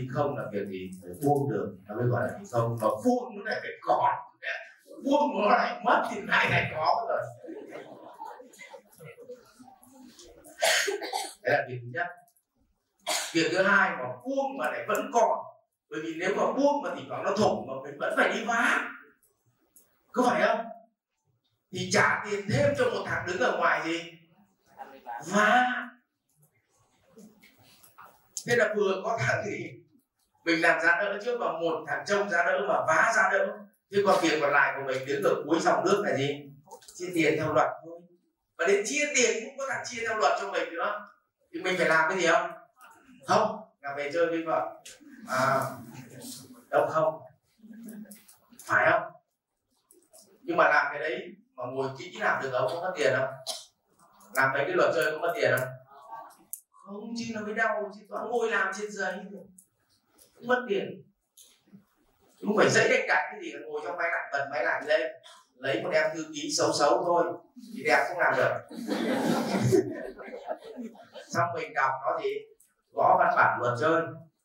thì không là việc gì phải buông được, nó mới gọi là thành không mà buông nó lại phải còn buông nó lại mất thì lại lại có rồi đấy là việc thứ nhất. Việc thứ hai mà buông mà lại vẫn còn. Bởi vì nếu mà buông mà thì còn nó thủng mà mình vẫn phải đi vá. Có phải không? Thì trả tiền thêm cho một thằng đứng ở ngoài gì? Vá. Thế là vừa có thằng thì mình làm giá đỡ trước vào một thằng trông giá đỡ và vá giá đỡ. Chứ còn tiền còn lại của mình đến được cuối dòng nước là gì? Chia tiền theo luật thôi. Và đến chia tiền cũng có thằng chia theo luật cho mình nữa. Thì mình phải làm cái gì không? Không. Là về chơi với vợ. À, đâu không? Phải không? Nhưng mà làm cái đấy mà ngồi kỹ làm được không có mất tiền không làm mấy cái luật chơi có mất tiền không không chứ nó mới đau chứ. Toàn ngồi làm trên giấy cũng mất tiền. Chúng phải dễ đánh cạnh cái gì là ngồi trong máy lạnh bật máy lạnh lên, lấy một em thư ký xấu xấu thôi, thì đẹp không làm được. Xong mình đọc nó thì gõ văn bản luật chơi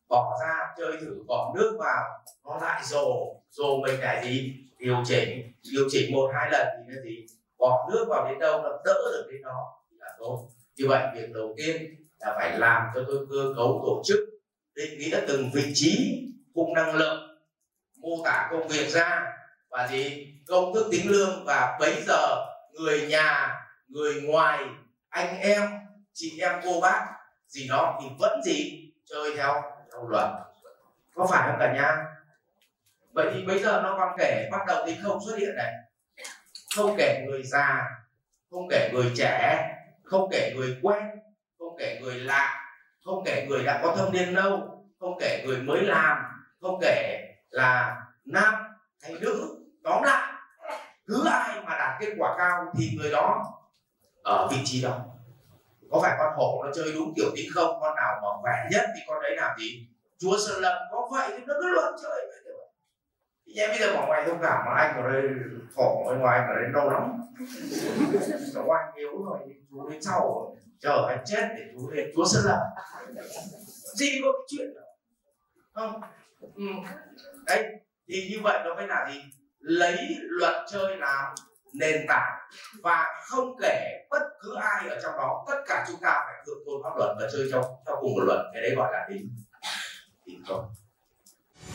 bỏ ra, chơi thử, bỏ nước vào, nó lại rồ rồ mình để gì? Điều chỉnh điều chỉnh một, hai lần thì nó gì? Bỏ nước vào đến đâu nó đỡ được đến đó thì là tốt. Như vậy việc đầu tiên là phải làm cho tôi cơ cấu tổ chức định nghĩa từng vị trí cùng năng lượng, mô tả công việc ra và gì? Công thức tính lương và bấy giờ người nhà, người ngoài, anh em, chị em, cô bác, gì đó thì vẫn gì? Chơi theo theo luật. Có phải không cả nhà? Vậy thì bây giờ nó còn kể, bắt đầu tính không xuất hiện này. Không kể người già, không kể người trẻ, không kể người quen, không kể người lạ không kể người đã có thâm niên lâu không kể người mới làm, không kể là nam hay nữ, tóm lại, cứ ai mà đạt kết quả cao thì người đó ở vị trí đó. Có phải con hổ nó chơi đúng kiểu tính không? Con nào mà khỏe nhất thì con đấy làm gì? Chúa sơn lâm có vậy thì nó cứ luận chơi vậy thôi em bây giờ bỏ ngoài thông cảm mà anh ở đây khổ ở ngoài ở đây đau lắm. Nó oan yếu rồi thì chú đến sau chờ anh chết để chú để chúa sơn lâm. Gì có cái chuyện đó không? Ừ. đấy, thì như vậy nó mới là gì? Lấy luật chơi làm nền tảng và không kể bất cứ ai ở trong đó. Tất cả chúng ta phải thượng tôn pháp luật và chơi trong theo cùng một luật. Cái đấy gọi là tính tính không